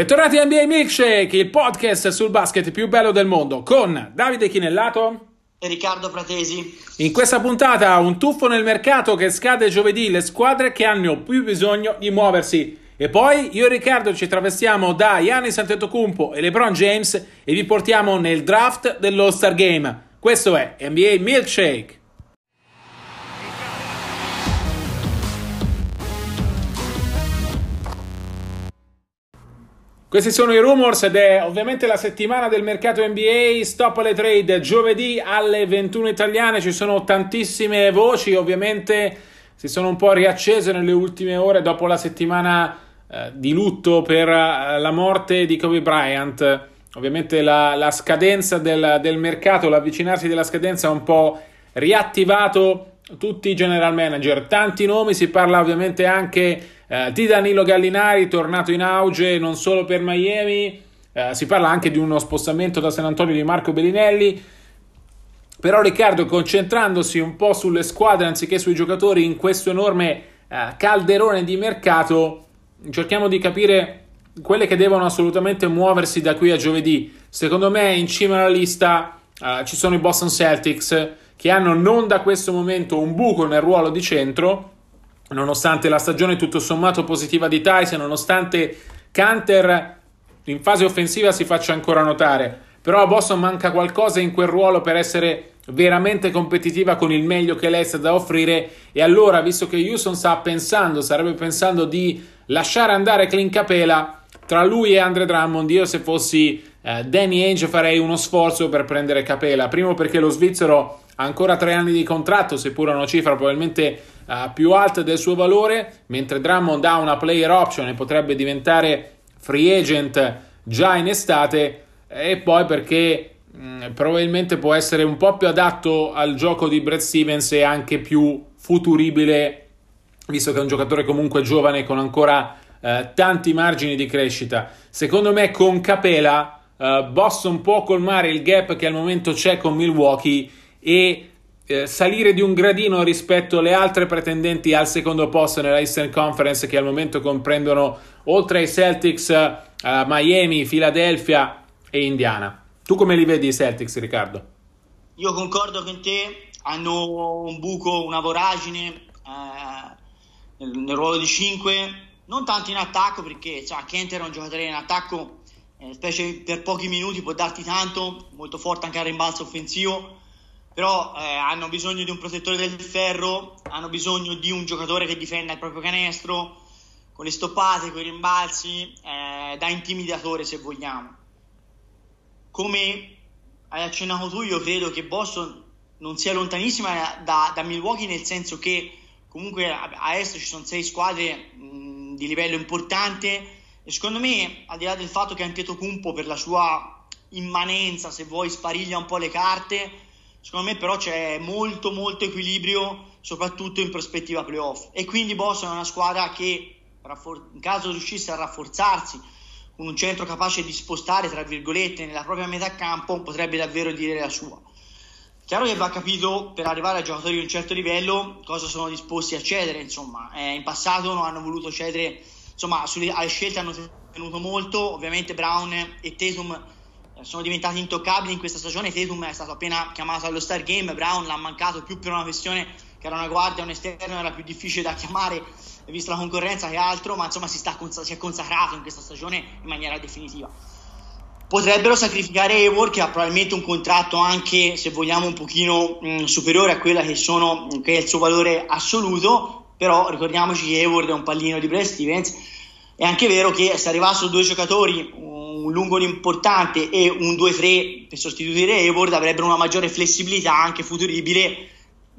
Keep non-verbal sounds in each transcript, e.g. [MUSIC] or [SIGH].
Bentornati a NBA Milkshake, il podcast sul basket più bello del mondo, con Davide Chinellato e Riccardo Fratesi. In questa puntata un tuffo nel mercato che scade giovedì, le squadre che hanno più bisogno di muoversi. E poi io e Riccardo ci travestiamo da Gianni Antetokounmpo e LeBron James e vi portiamo nel draft dell'All-Star Game. Questo è NBA Milkshake. Questi sono i rumors ed è ovviamente la settimana del mercato NBA, stop alle trade giovedì alle 21 italiane, ci sono tantissime voci, ovviamente si sono un po' riaccese nelle ultime ore dopo la settimana eh, di lutto per eh, la morte di Kobe Bryant. Ovviamente la, la scadenza del, del mercato, l'avvicinarsi della scadenza ha un po' riattivato tutti i general manager, tanti nomi, si parla ovviamente anche eh, di Danilo Gallinari, tornato in auge non solo per Miami, eh, si parla anche di uno spostamento da San Antonio di Marco Bellinelli. Però Riccardo, concentrandosi un po' sulle squadre anziché sui giocatori in questo enorme eh, calderone di mercato, cerchiamo di capire quelle che devono assolutamente muoversi da qui a giovedì. Secondo me in cima alla lista uh, ci sono i Boston Celtics che hanno non da questo momento un buco nel ruolo di centro, nonostante la stagione tutto sommato positiva di Tyson, nonostante Canter in fase offensiva si faccia ancora notare, però a Boston manca qualcosa in quel ruolo per essere veramente competitiva con il meglio che lei sta da offrire. E allora visto che Houston sta pensando, sarebbe pensando di lasciare andare Clint Capela tra lui e Andre Drummond, io se fossi eh, Danny Ainge farei uno sforzo per prendere Capela, primo perché lo svizzero ha ancora tre anni di contratto, seppur una cifra probabilmente uh, più alta del suo valore, mentre Drummond ha una player option e potrebbe diventare free agent già in estate, e poi perché mh, mm, probabilmente può essere un po' più adatto al gioco di Brad Stevens e anche più futuribile, visto che è un giocatore comunque giovane con ancora uh, tanti margini di crescita. Secondo me con Capela uh, Boston può colmare il gap che al momento c'è con Milwaukee e eh, salire di un gradino rispetto alle altre pretendenti al secondo posto nella Eastern Conference che al momento comprendono oltre ai Celtics uh, Miami, Philadelphia e Indiana. Tu come li vedi i Celtics, Riccardo? Io concordo con te, hanno un buco, una voragine eh, nel, nel, ruolo di 5, non tanto in attacco perché cioè, Kenter è un giocatore in attacco, eh, specie per pochi minuti può darti tanto, molto forte anche al rimbalzo offensivo però eh, hanno bisogno di un protettore del ferro, hanno bisogno di un giocatore che difenda il proprio canestro, con le stoppate, con i rimbalzi, eh, da intimidatore se vogliamo. Come hai accennato tu, io credo che Boston non sia lontanissima da, da Milwaukee, nel senso che comunque a, a est ci sono sei squadre mh, di livello importante e secondo me, al di là del fatto che anche Tocumpo per la sua immanenza, se vuoi, spariglia un po' le carte, Secondo me però c'è molto molto equilibrio, soprattutto in prospettiva playoff. E quindi Boston è una squadra che in caso riuscisse a rafforzarsi con un centro capace di spostare, tra virgolette, nella propria metà campo, potrebbe davvero dire la sua. Chiaro che va capito per arrivare a giocatori di un certo livello cosa sono disposti a cedere, insomma, eh, in passato non hanno voluto cedere, insomma, sulle, alle scelte hanno tenuto molto, ovviamente Brown e Tatum sono diventati intoccabili in questa stagione. Tatum è stato appena chiamato allo Star Game, Brown l'ha mancato più per una questione che era una guardia, un esterno, era più difficile da chiamare vista la concorrenza che altro, ma insomma si, sta, si è consacrato in questa stagione in maniera definitiva. Potrebbero sacrificare Hayward che ha probabilmente un contratto anche, se vogliamo, un pochino mh, superiore a che, che, è il suo valore assoluto, però ricordiamoci che Hayward è un pallino di Brad Stevens. È anche vero che se arrivassero due giocatori, un lungo importante e un 2-3 per sostituire Hayward avrebbero una maggiore flessibilità anche futuribile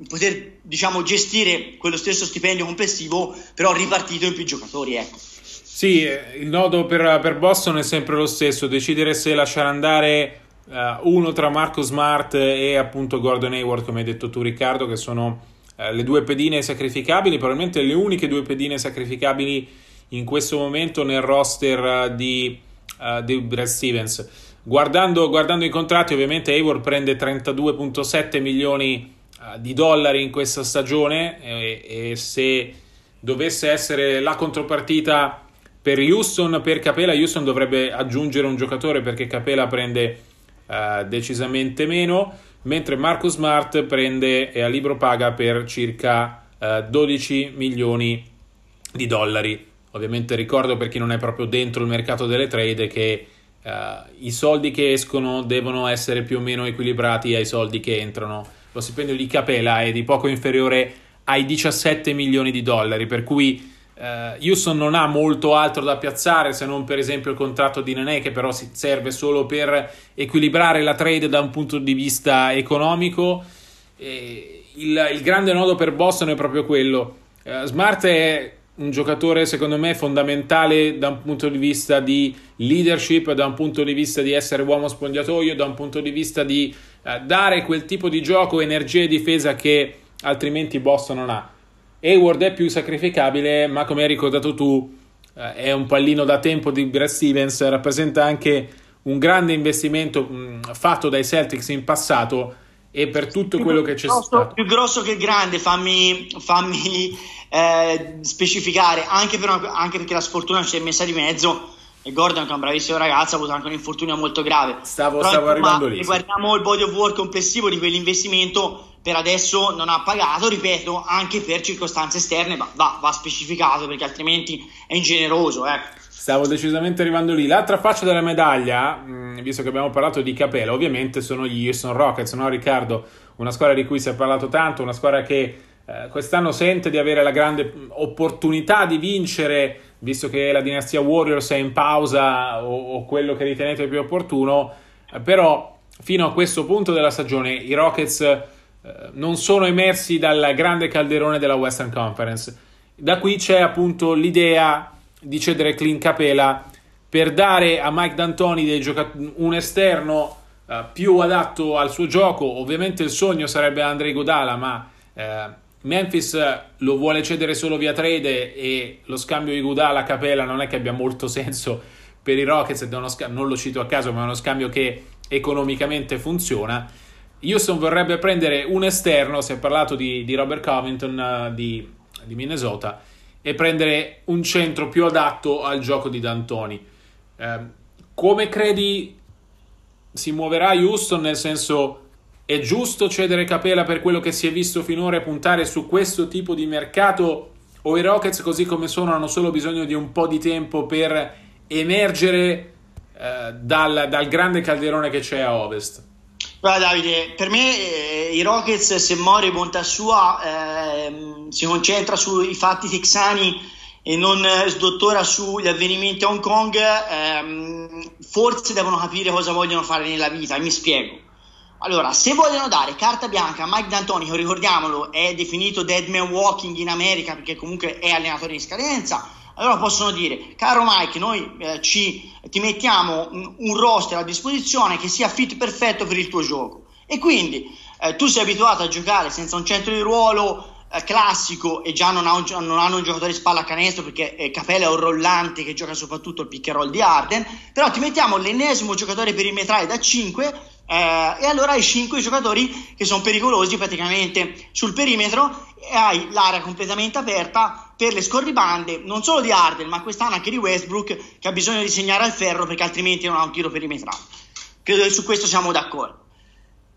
poter diciamo gestire quello stesso stipendio complessivo però ripartito in più giocatori ecco. Sì, il nodo per, per Boston è sempre lo stesso, decidere se lasciare andare uh, uno tra Marco Smart e appunto Gordon Hayward, come hai detto tu Riccardo, che sono uh, le due pedine sacrificabili, probabilmente le uniche due pedine sacrificabili in questo momento nel roster uh, di uh, di Brad Stevens. Guardando, guardando, i contratti, ovviamente Hayward prende 32,7 milioni uh, di dollari in questa stagione e, e, se dovesse essere la contropartita per Houston, per Capela, Houston dovrebbe aggiungere un giocatore perché Capela prende uh, decisamente meno, mentre Marcus Smart prende e a libro paga per circa eh, 12 milioni di dollari. Ovviamente ricordo per chi non è proprio dentro il mercato delle trade che uh, i soldi che escono devono essere più o meno equilibrati ai soldi che entrano. Lo stipendio di Capela è di poco inferiore ai 17 milioni di dollari, per cui Uh, Houston non ha molto altro da piazzare se non per esempio il contratto di Nene che però serve solo per equilibrare la trade da un punto di vista economico. E il, il, grande nodo per Boston è proprio quello. Uh, Smart è un giocatore secondo me fondamentale da un punto di vista di leadership, da un punto di vista di essere uomo spondiatoio, da un punto di vista di uh, dare quel tipo di gioco, energia e difesa che altrimenti Boston non ha. Hayward è più sacrificabile, ma come hai ricordato tu, eh, è un pallino da tempo di Brad Stevens, rappresenta anche un grande investimento mh, mm, fatto dai Celtics in passato e per tutto più quello che c'è grosso, stato. Più grosso che grande, fammi, fammi eh, specificare, anche, per una, anche perché la sfortuna ci è messa di mezzo. E Gordon, che è un bravissimo ragazzo, ha avuto anche un infortunio molto grave. Stavo, Però, stavo arrivando lì. Se guardiamo il body of work complessivo di quell'investimento, per adesso non ha pagato, ripeto, anche per circostanze esterne, ma va, va specificato perché altrimenti è ingeneroso. Eh. Stavo decisamente arrivando lì. L'altra faccia della medaglia, mm, visto che abbiamo parlato di Capella, ovviamente sono gli Houston Rockets, no Riccardo? Una squadra di cui si è parlato tanto, una squadra che eh, quest'anno sente di avere la grande opportunità di vincere, visto che la dinastia Warriors è in pausa o, o quello che ritenete più opportuno, però fino a questo punto della stagione i Rockets non sono emersi dal grande calderone della Western Conference. Da qui c'è appunto l'idea di cedere Clint Capela per dare a Mike D'Antoni giocat- un esterno uh, più adatto al suo gioco. Ovviamente il sogno sarebbe Andrei Godala, ma uh, Memphis lo vuole cedere solo via trade e lo scambio di Godala a Capela non è che abbia molto senso per i Rockets, non lo cito a caso, ma è uno scambio che economicamente funziona. Houston vorrebbe prendere un esterno, si è parlato di, di Robert Covington uh, di, di, Minnesota, e prendere un centro più adatto al gioco di D'Antoni. Eh, come credi si muoverà Houston? Nel senso, è giusto cedere Capela per quello che si è visto finora e puntare su questo tipo di mercato? O i Rockets, così come sono, hanno solo bisogno di un po' di tempo per emergere eh, dal, dal grande calderone che c'è a ovest? Guarda Davide, per me eh, i Rockets se Mori bontà sua eh, si concentra sui fatti texani e non eh, sdottora sugli avvenimenti a Hong Kong, ehm, forse devono capire cosa vogliono fare nella vita mi spiego. Allora, se vogliono dare carta bianca a Mike D'Antoni, ricordiamolo è definito dead man walking in America perché comunque è allenatore in scadenza, allora possono dire, caro Mike, noi eh, ci, ti mettiamo un, un, roster a disposizione che sia fit perfetto per il tuo gioco. E quindi eh, tu sei abituato a giocare senza un centro di ruolo eh, classico e già non, ha un, non, hanno un giocatore di spalla a canestro perché eh, Capella è un rollante che gioca soprattutto il pick and roll di Arden, però ti mettiamo l'ennesimo giocatore perimetrale da 5 eh, e allora hai 5 giocatori che sono pericolosi praticamente. Sul perimetro e hai l'area completamente aperta per le scorribande non solo di Arden ma quest'anno anche di Westbrook che ha bisogno di segnare al ferro perché altrimenti non ha un tiro perimetrale. Credo che su questo siamo d'accordo.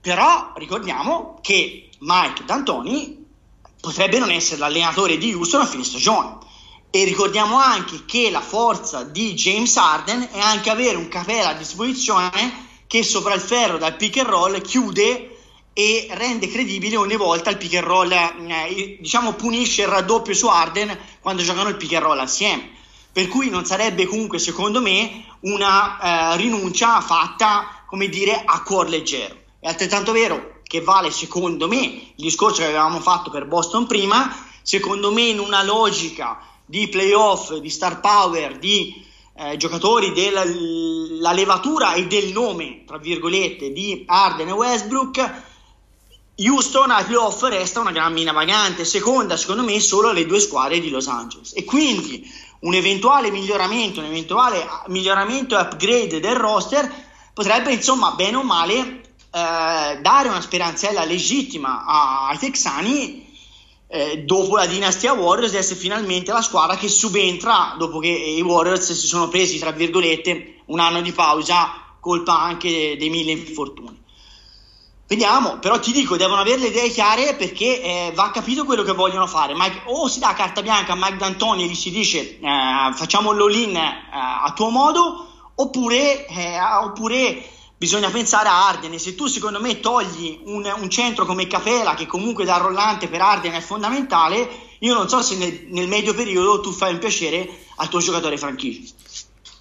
Però ricordiamo che Mike D'Antoni potrebbe non essere l'allenatore di Houston a fine stagione. E ricordiamo anche che la forza di James Arden è anche avere un capello a disposizione che sopra il ferro dal pick and roll chiude e rende credibile ogni volta il pick and roll, eh, diciamo punisce il raddoppio su Arden quando giocano il pick and roll assieme. Per cui non sarebbe comunque, secondo me, una eh, rinuncia fatta, come dire, a cuor leggero. È altrettanto vero che vale, secondo me, il discorso che avevamo fatto per Boston prima, secondo me in una logica di playoff, di star power, di eh, giocatori della levatura e del nome, tra virgolette, di Arden e Westbrook, Houston ai playoff resta una gran mina vagante, seconda secondo me solo le due squadre di Los Angeles. E quindi un eventuale miglioramento, un eventuale miglioramento e upgrade del roster potrebbe insomma bene o male eh, dare una speranzella legittima ai texani eh, dopo la dinastia Warriors essere finalmente la squadra che subentra dopo che i Warriors si sono presi, tra virgolette, un anno di pausa, colpa anche dei, dei mille infortuni. Vediamo, però ti dico, devono avere le idee chiare perché eh, va capito quello che vogliono fare. Mike, o si dà carta bianca a Mike D'Antoni e gli si dice eh, facciamo l'all-in eh, a tuo modo, oppure, eh, oppure bisogna pensare a Arden. Se tu secondo me togli un, un, centro come Capela, che comunque da rollante per Arden è fondamentale, io non so se nel, nel medio periodo tu fai un piacere al tuo giocatore franchigia.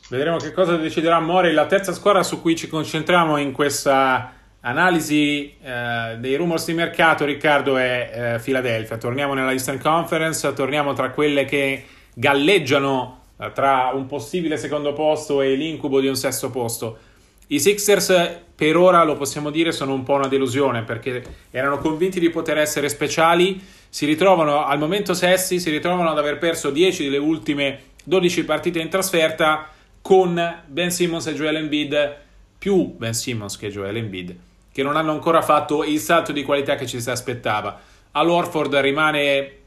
Vedremo che cosa deciderà Mori. La terza squadra su cui ci concentriamo in questa analisi eh, dei rumors di mercato, Riccardo, è eh, Philadelphia. Torniamo nella Eastern Conference, torniamo tra quelle che galleggiano eh, tra un possibile secondo posto e l'incubo di un sesto posto. I Sixers per ora lo possiamo dire sono un po' una delusione perché erano convinti di poter essere speciali, si ritrovano al momento sessi, si ritrovano ad aver perso 10 delle ultime 12 partite in trasferta con Ben Simmons e Joel Embiid più Ben Simmons che Joel Embiid che non hanno ancora fatto il salto di qualità che ci si aspettava. All'Orford rimane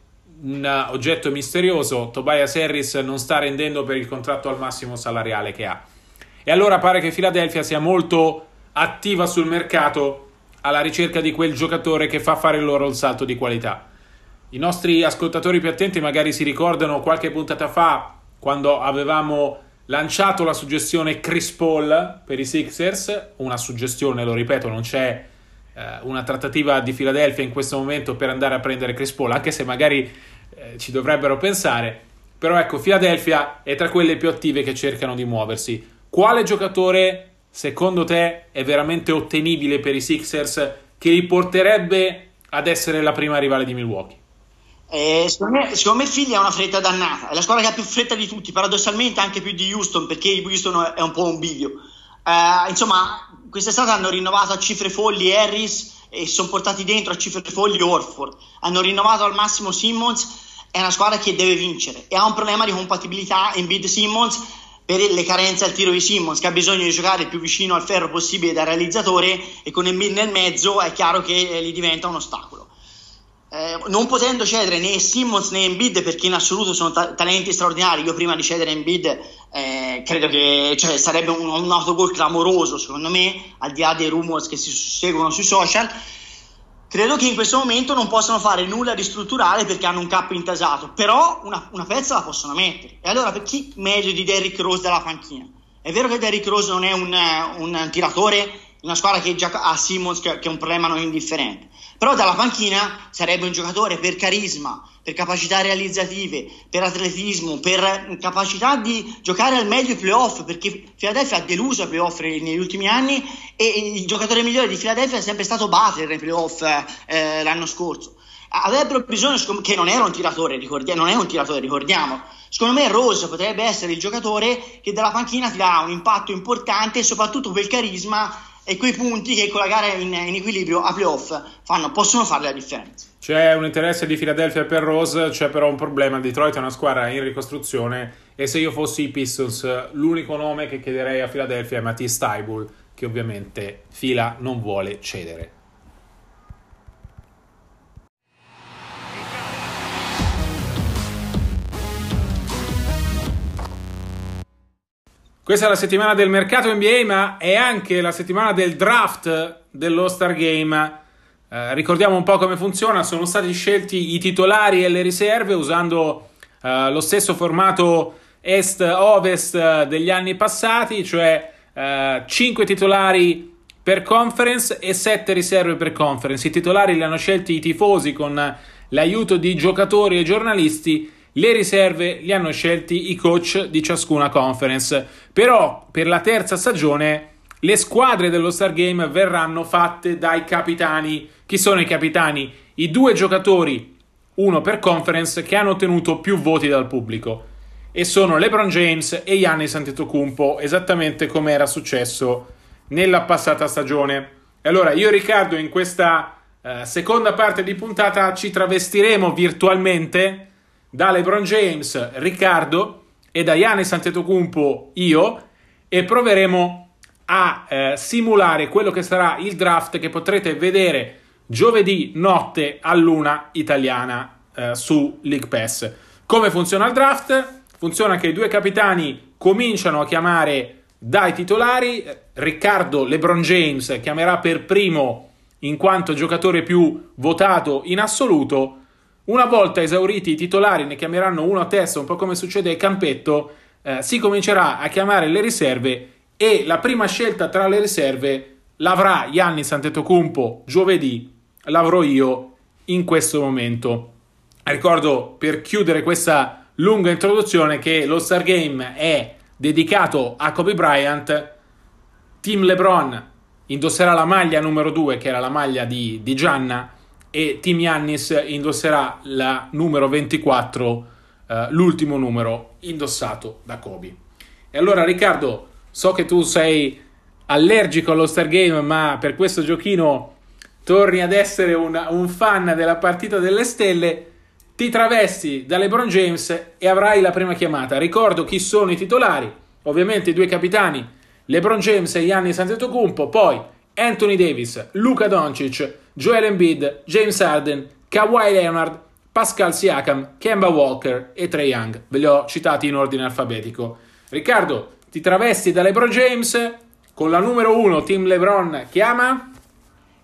un oggetto misterioso, Tobias Harris non sta rendendo per il contratto al massimo salariale che ha. E allora pare che Philadelphia sia molto attiva sul mercato alla ricerca di quel giocatore che fa fare loro il salto di qualità. I nostri ascoltatori più attenti magari si ricordano qualche puntata fa quando avevamo lanciato la suggestione Chris Paul per i Sixers, una suggestione, lo ripeto, non c'è eh, una trattativa di Philadelphia in questo momento per andare a prendere Chris Paul, anche se magari eh, ci dovrebbero pensare, però ecco, Philadelphia è tra quelle più attive che cercano di muoversi. Quale giocatore secondo te è veramente ottenibile per i Sixers che li porterebbe ad essere la prima rivale di Milwaukee? Eh, secondo, me, secondo me Figlia ha una fretta dannata, è la squadra che ha più fretta di tutti, paradossalmente anche più di Houston, perché Houston è un po' un bivio. Eh, insomma, quest'estate hanno rinnovato a cifre folli Harris e sono portati dentro a cifre folli Orford. Hanno rinnovato al massimo Simmons, è una squadra che deve vincere e ha un problema di compatibilità in bid Simmons per le carenze al tiro di Simmons che ha bisogno di giocare più vicino al ferro possibile da realizzatore e con Embiid nel mezzo è chiaro che gli diventa un ostacolo. Eh, non potendo cedere né Simmons né Embiid perché in assoluto sono ta- talenti straordinari io prima di cedere Embiid eh, credo che cioè, sarebbe un, un autogol clamoroso secondo me al di là dei rumors che si seguono sui social credo che in questo momento non possano fare nulla di strutturale perché hanno un capo intasato però una, una pezza la possono mettere. E allora per chi meglio di Derrick Rose dalla panchina? È vero che Derrick Rose non è un, un tiratore una squadra che già ha Simmons che, è un problema non indifferente però dalla panchina sarebbe un giocatore per carisma, per capacità realizzative, per atletismo, per capacità di giocare al meglio i playoff, perché Philadelphia ha deluso ai playoff negli ultimi anni e il giocatore migliore di Philadelphia è sempre stato Butler nei playoff eh, l'anno scorso. Avrebbero bisogno, che non era un tiratore, ricordiamo, non è un tiratore, ricordiamo. Secondo me Rose potrebbe essere il giocatore che dalla panchina ti dà un impatto importante e soprattutto quel carisma e quei punti che con la gara in, in equilibrio a playoff fanno, possono fare la differenza. C'è un interesse di Philadelphia per Rose, c'è però un problema. Detroit è una squadra in ricostruzione e se io fossi i Pistons, l'unico nome che chiederei a Philadelphia è Matisse Taibul, che ovviamente Fila non vuole cedere. Questa è la settimana del mercato NBA, ma è anche la settimana del draft dello Star Game. Eh, ricordiamo un po' come funziona: sono stati scelti i titolari e le riserve usando eh, lo stesso formato est-ovest eh, degli anni passati, cioè eh, 5 titolari per conference e 7 riserve per conference. I titolari li hanno scelti i tifosi con l'aiuto di giocatori e giornalisti le riserve li hanno scelti i coach di ciascuna conference. Però per la terza stagione le squadre dello Star Game verranno fatte dai capitani. Chi sono i capitani? I due giocatori, uno per conference, che hanno ottenuto più voti dal pubblico. E sono LeBron James e Giannis Antetokounmpo, esattamente come era successo nella passata stagione. E allora io e Riccardo in questa eh, seconda parte di puntata ci travestiremo virtualmente da LeBron James, Riccardo e da Giannis Antetokounmpo io e proveremo a eh, simulare quello che sarà il draft che potrete vedere giovedì notte a luna italiana eh, su League Pass. Come funziona il draft? Funziona che i due capitani cominciano a chiamare dai titolari. Riccardo LeBron James chiamerà per primo in quanto giocatore più votato in assoluto. Una volta esauriti i titolari, ne chiameranno uno a testa, un po' come succede al campetto, eh, si comincerà a chiamare le riserve e la prima scelta tra le riserve l'avrà Giannis Antetokounmpo giovedì, l'avrò io in questo momento. Ricordo per chiudere questa lunga introduzione che lo Star Game è dedicato a Kobe Bryant. Team LeBron indosserà la maglia numero 2, che era la maglia di, di Gianna, e Team Yannis indosserà la numero 24, eh, l'ultimo numero indossato da Kobe. E allora Riccardo, so che tu sei allergico allo Star Game, ma per questo giochino torni ad essere una, un fan della partita delle stelle ti travesti da LeBron James e avrai la prima chiamata. Ricordo chi sono i titolari, ovviamente i due capitani, LeBron James e Giannis Antetokounmpo, poi Anthony Davis, Luca Doncic, Joel Embiid, James Harden, Kawhi Leonard, Pascal Siakam, Kemba Walker e Trey Young. Ve li ho citati in ordine alfabetico. Riccardo, ti travesti da LeBron James con la numero 1 Team LeBron chiama?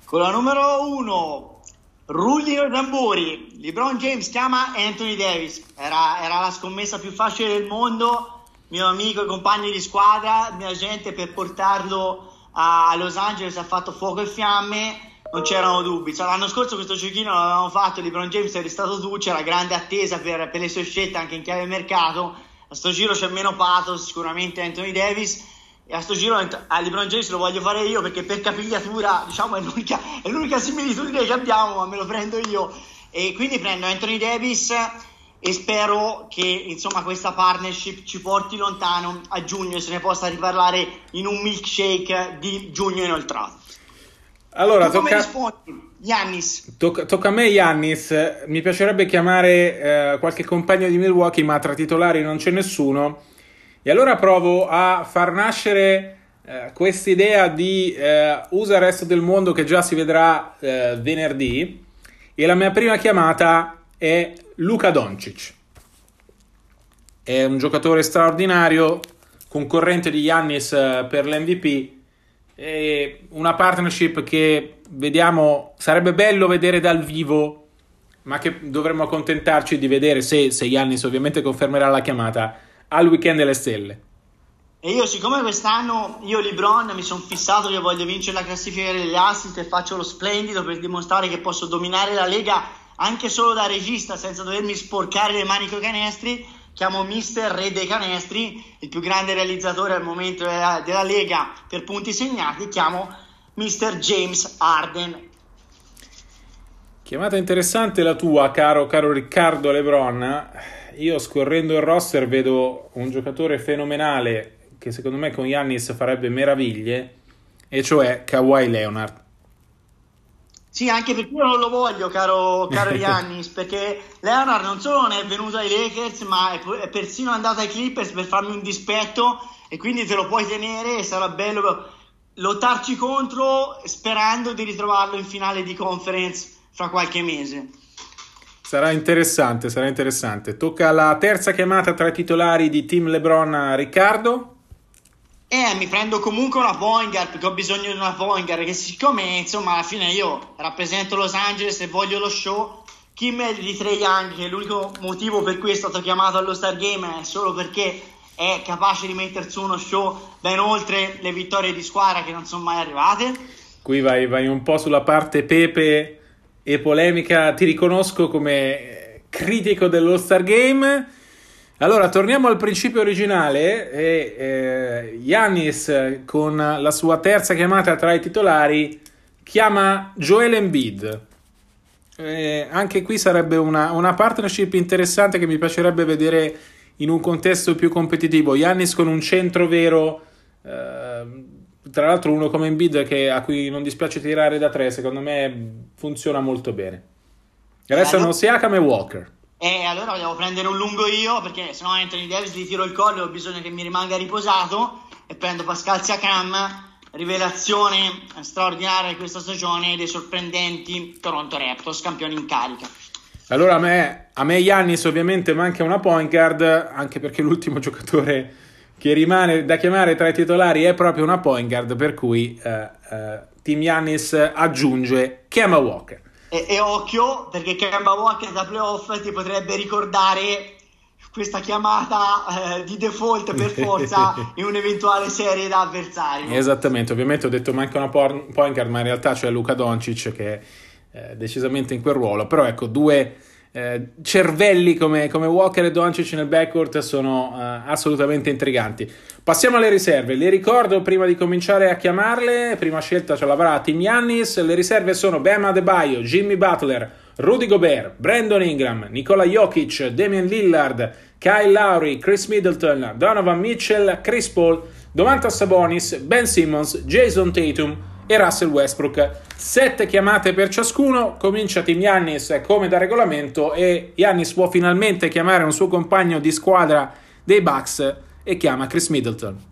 Con la numero 1 Rullino tamburi, LeBron James chiama Anthony Davis, era, era, la scommessa più facile del mondo, mio amico e compagno di squadra, mia gente per portarlo a Los Angeles ha fatto fuoco e fiamme, non c'erano dubbi. Cioè, l'anno scorso questo giochino l'avevamo fatto, LeBron James è stato tu, c'era grande attesa per, per le sue scelte anche in chiave mercato, a sto giro c'è meno pathos, sicuramente Anthony Davis e a sto giro a LeBron James lo voglio fare io perché per capigliatura diciamo è l'unica, è l'unica similitudine che abbiamo ma me lo prendo io. E quindi prendo Anthony Davis e spero che insomma questa partnership ci porti lontano a giugno e se ne possa riparlare in un milkshake di giugno inoltrato allora tu tocca... rispondi? Yannis tocca, tocca, a me Yannis mi piacerebbe chiamare eh, qualche compagno di Milwaukee ma tra titolari non c'è nessuno e allora provo a far nascere eh, questa idea di eh, USA Resto del Mondo che già si vedrà eh, venerdì. E la mia prima chiamata è Luca Doncic. È un giocatore straordinario, concorrente di Yannis eh, per l'MVP. E una partnership che vediamo sarebbe bello vedere dal vivo, ma che dovremmo accontentarci di vedere se, se Yannis ovviamente confermerà la chiamata al weekend delle stelle. E io, siccome quest'anno io LeBron mi sono fissato che voglio vincere la classifica degli assist e faccio lo splendido per dimostrare che posso dominare la Lega anche solo da regista senza dovermi sporcare le mani con i canestri, chiamo Mister Re dei Canestri, il più grande realizzatore al momento della, della Lega per punti segnati, chiamo Mister James Arden. Chiamata interessante la tua, caro, caro Riccardo Lebron io scorrendo il roster vedo un giocatore fenomenale che secondo me con Yannis farebbe meraviglie, e cioè Kawhi Leonard. Sì, anche perché io non lo voglio, caro, caro [LAUGHS] Yannis, perché Leonard non solo non è venuto ai Lakers, ma è, persino andato ai Clippers per farmi un dispetto e quindi te lo puoi tenere e sarà bello lottarci contro sperando di ritrovarlo in finale di conference fra qualche mese. Sarà interessante, sarà interessante. Tocca la terza chiamata tra i titolari di Team LeBron Riccardo. Eh, mi prendo comunque una Poingar perché ho bisogno di una Poingar che siccome insomma alla fine io rappresento Los Angeles e voglio lo show, meglio di Trey Young che l'unico motivo per cui è stato chiamato allo Star Game è solo perché è capace di mettere su uno show ben oltre le vittorie di squadra che non sono mai arrivate. Qui vai, vai un po' sulla parte pepe e polemica, ti riconosco come critico dello Star Game. Allora, torniamo al principio originale. E, eh, Giannis, con la sua terza chiamata tra i titolari, chiama Joel Embiid. Eh, anche qui sarebbe una, una, partnership interessante che mi piacerebbe vedere in un contesto più competitivo. Giannis con un centro vero. Eh, tra l'altro uno come Embiid che, a cui non dispiace tirare da tre, secondo me funziona molto bene. Restano Siakam e Walker. E allora devo prendere un lungo io perché sennò Anthony Davis gli tiro il collo, ho bisogno che mi rimanga riposato e prendo Pascal Siakam, rivelazione straordinaria di questa stagione dei sorprendenti Toronto Raptors, campioni in carica. Allora a me, a me Giannis ovviamente manca una point guard, anche perché l'ultimo [LAUGHS] giocatore che rimane da chiamare tra i titolari è proprio una point guard, per cui uh, uh, Team Giannis aggiunge Kemba Walker. E, e, occhio, perché Kemba Walker da playoff ti potrebbe ricordare questa chiamata eh, di default per [LAUGHS] forza in un'eventuale serie da avversario. Esattamente, ovviamente ho detto manca una point guard, ma in realtà c'è Luca Doncic che è eh, decisamente in quel ruolo, però ecco, due eh, cervelli come, come, Walker e Doncic nel backcourt sono eh, assolutamente intriganti. Passiamo alle riserve. Le ricordo prima di cominciare a chiamarle. Prima scelta ce l'avrà Team Yannis. Le riserve sono Bam Adebayo, Jimmy Butler, Rudy Gobert, Brandon Ingram, Nikola Jokic, Damian Lillard, Kyle Lowry, Chris Middleton, Donovan Mitchell, Chris Paul, Domantas Sabonis, Ben Simmons, Jason Tatum e Russell Westbrook. Sette chiamate per ciascuno, comincia Team Yannis come da regolamento e Yannis può finalmente chiamare un suo compagno di squadra dei Bucks e chiama Chris Middleton.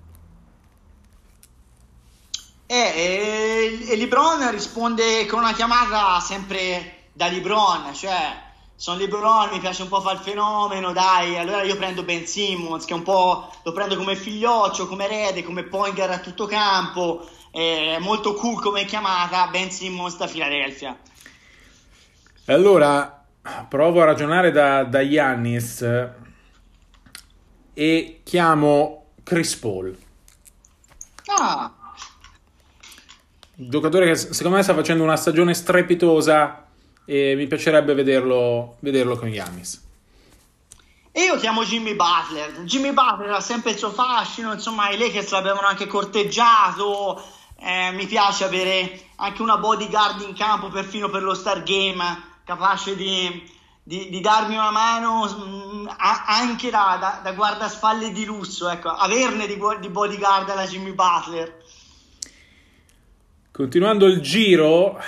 Eh, e LeBron risponde con una chiamata sempre da LeBron, cioè sono LeBron, mi piace un po' fare il fenomeno, dai, allora io prendo Ben Simmons che un po' lo prendo come figlioccio, come erede, come pointer a tutto campo, è molto cool come chiamata, Ben Simmons da Philadelphia. Allora, provo a ragionare da, da Giannis e chiamo Chris Paul. Ah. Giocatore che secondo me sta facendo una stagione strepitosa e mi piacerebbe vederlo, vederlo con Giannis. E io chiamo Jimmy Butler. Jimmy Butler ha sempre il suo fascino, insomma i Lakers l'avevano anche corteggiato, eh, mi piace avere anche una bodyguard in campo perfino per lo Star Game, capace di, di, di darmi una mano mh, mm, a, anche da, da, da, guardaspalle di lusso, ecco, averne di, di bodyguard alla Jimmy Butler. Continuando il giro,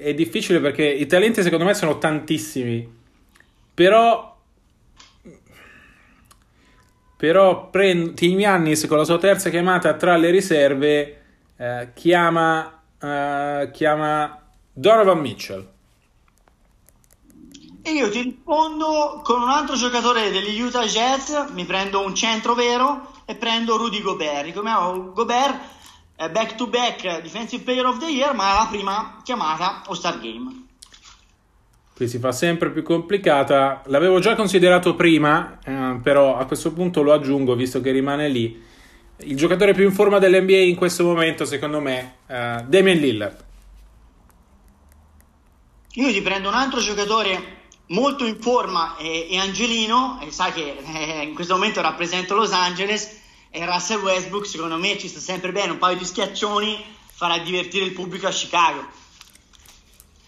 è difficile perché i talenti secondo me sono tantissimi, però però prend- Team Yannis con la sua terza chiamata tra le riserve eh, chiama, eh, chiama Donovan Mitchell. E io ti rispondo con un altro giocatore degli Utah Jets, mi prendo un centro vero e prendo Rudy Gobert. Ricordiamo Gobert back to back Defensive Player of the Year, ma la prima chiamata o Star Game. Qui si fa sempre più complicata. L'avevo già considerato prima, eh, però a questo punto lo aggiungo visto che rimane lì il giocatore più in forma dell'NBA in questo momento, secondo me, uh, Damian Lillard. Io ti prendo un altro giocatore molto in forma e, e angelino, e sai che eh, in questo momento rappresento Los Angeles, e Russell Westbrook, secondo me ci sta sempre bene, un paio di schiaccioni farà divertire il pubblico a Chicago.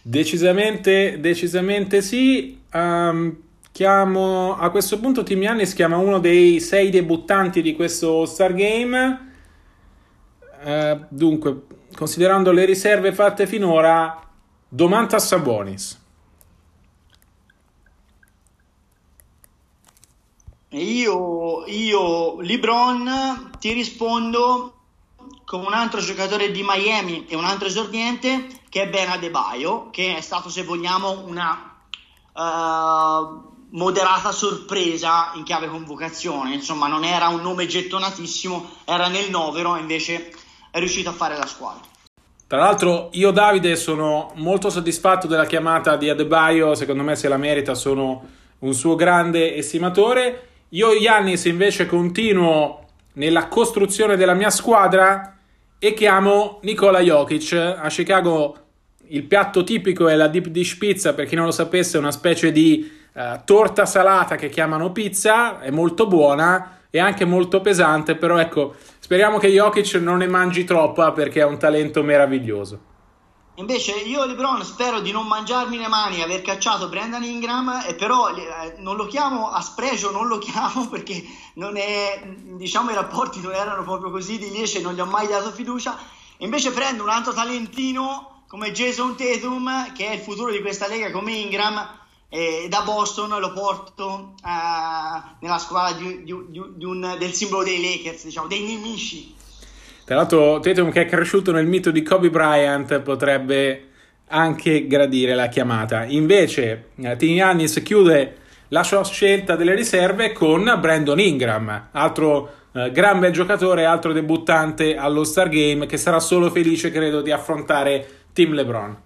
Decisamente, decisamente sì. Um, Chiamo, a questo punto Tim Yannis chiama uno dei sei debuttanti di questo Star Game. Eh, dunque, considerando le riserve fatte finora, Domantas Sabonis. Io, io, Lebron, ti rispondo con un altro giocatore di Miami e un altro esordiente che è Ben Adebayo, che è stato, se vogliamo, una... Uh, moderata sorpresa in chiave convocazione, insomma non era un nome gettonatissimo, era nel novero, invece è riuscito a fare la squadra. Tra l'altro io Davide sono molto soddisfatto della chiamata di Adebayo, secondo me se la merita, sono un suo grande estimatore. Io Yannis invece continuo nella costruzione della mia squadra e chiamo Nikola Jokic. A Chicago il piatto tipico è la deep dish pizza, per chi non lo sapesse è una specie di uh, torta salata che chiamano pizza, è molto buona e anche molto pesante, però ecco, speriamo che Jokic non ne mangi troppa perché ha un talento meraviglioso. Invece io LeBron spero di non mangiarmi le mani, aver cacciato Brandon Ingram, e però eh, non lo chiamo a spregio, non lo [LAUGHS] chiamo perché è, diciamo i rapporti non erano proprio così di liece, non gli ho mai dato fiducia. Invece prendo un altro talentino come Jason Tatum, che è il futuro di questa lega come Ingram, e da Boston lo porto uh, nella squadra di, di, di, un, del simbolo dei Lakers, diciamo, dei nemici. Tra l'altro, Tatum che è cresciuto nel mito di Kobe Bryant potrebbe anche gradire la chiamata. Invece, eh, Tim Yannis chiude la sua scelta delle riserve con Brandon Ingram, altro eh, gran bel giocatore, altro debuttante allo Star Game che sarà solo felice, credo, di affrontare Team LeBron.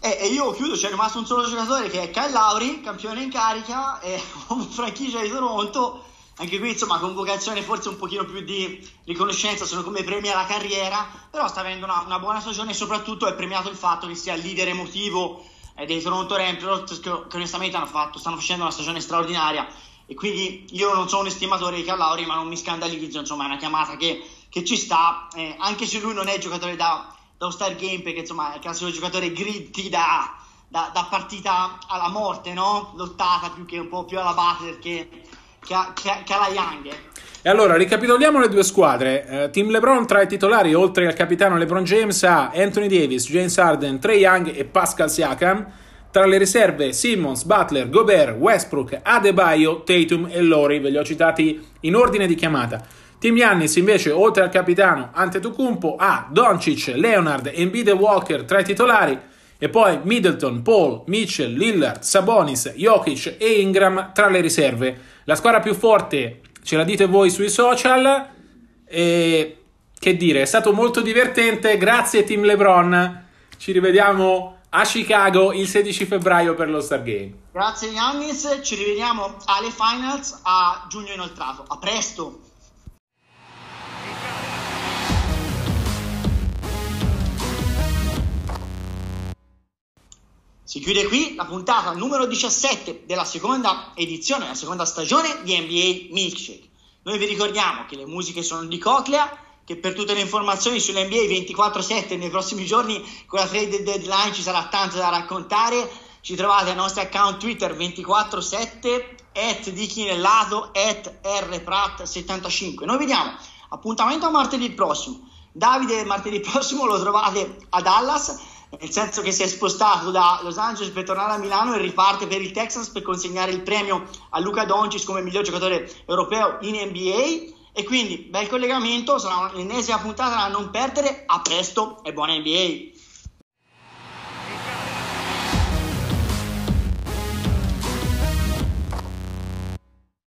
E, io chiudo, c'è rimasto un solo giocatore che è Kyle Lowry, campione in carica, e [LAUGHS] franchigia di Toronto. Anche qui insomma convocazione forse un pochino più di riconoscenza sono come premi alla carriera però sta avendo una, una, buona stagione e soprattutto è premiato il fatto che sia il leader emotivo eh, dei Toronto Raptors che, che onestamente fatto, stanno facendo una stagione straordinaria. E quindi io non sono un estimatore di Callauri ma non mi scandalizzo insomma è una chiamata che, che ci sta eh, anche se lui non è giocatore da, da star game perché insomma è il classico giocatore gritty da, da, da partita alla morte no? lottata più che un po' più alla perché che che, che ha la Young. E allora ricapitoliamo le due squadre. Uh, Team LeBron tra i titolari, oltre al capitano LeBron James, ha Anthony Davis, James Harden, Trey Young e Pascal Siakam. Tra le riserve Simmons, Butler, Gobert, Westbrook, Adebayo, Tatum e Lori, ve li ho citati in ordine di chiamata. Team Yannis invece, oltre al capitano Antetokounmpo, ha Doncic, Leonard, Embiid e Walker tra i titolari e poi Middleton, Paul, Mitchell, Lillard, Sabonis, Jokic e Ingram tra le riserve. La squadra più forte ce la dite voi sui social. E che dire, è stato molto divertente. Grazie Team LeBron. Ci rivediamo a Chicago il 16 febbraio per lo Star Game. Grazie Giannis, ci rivediamo alle finals a giugno inoltrato. A presto! Si chiude qui la puntata numero 17 della seconda edizione, la seconda stagione di NBA Milkshake. Noi vi ricordiamo che le musiche sono di Coclea, che per tutte le informazioni sull'NBA 24-7 nei prossimi giorni con la trade deadline ci sarà tanto da raccontare. Ci trovate ai nostri account Twitter 24-7 at di Chinellato at rprat75. Noi vediamo appuntamento a martedì prossimo. Davide martedì prossimo lo trovate a Dallas nel senso che si è spostato da Los Angeles per tornare a Milano e riparte per il Texas per consegnare il premio a Luca Doncic come miglior giocatore europeo in NBA e quindi bel collegamento, sarà l'ennesima puntata da non perdere, a presto e buona NBA!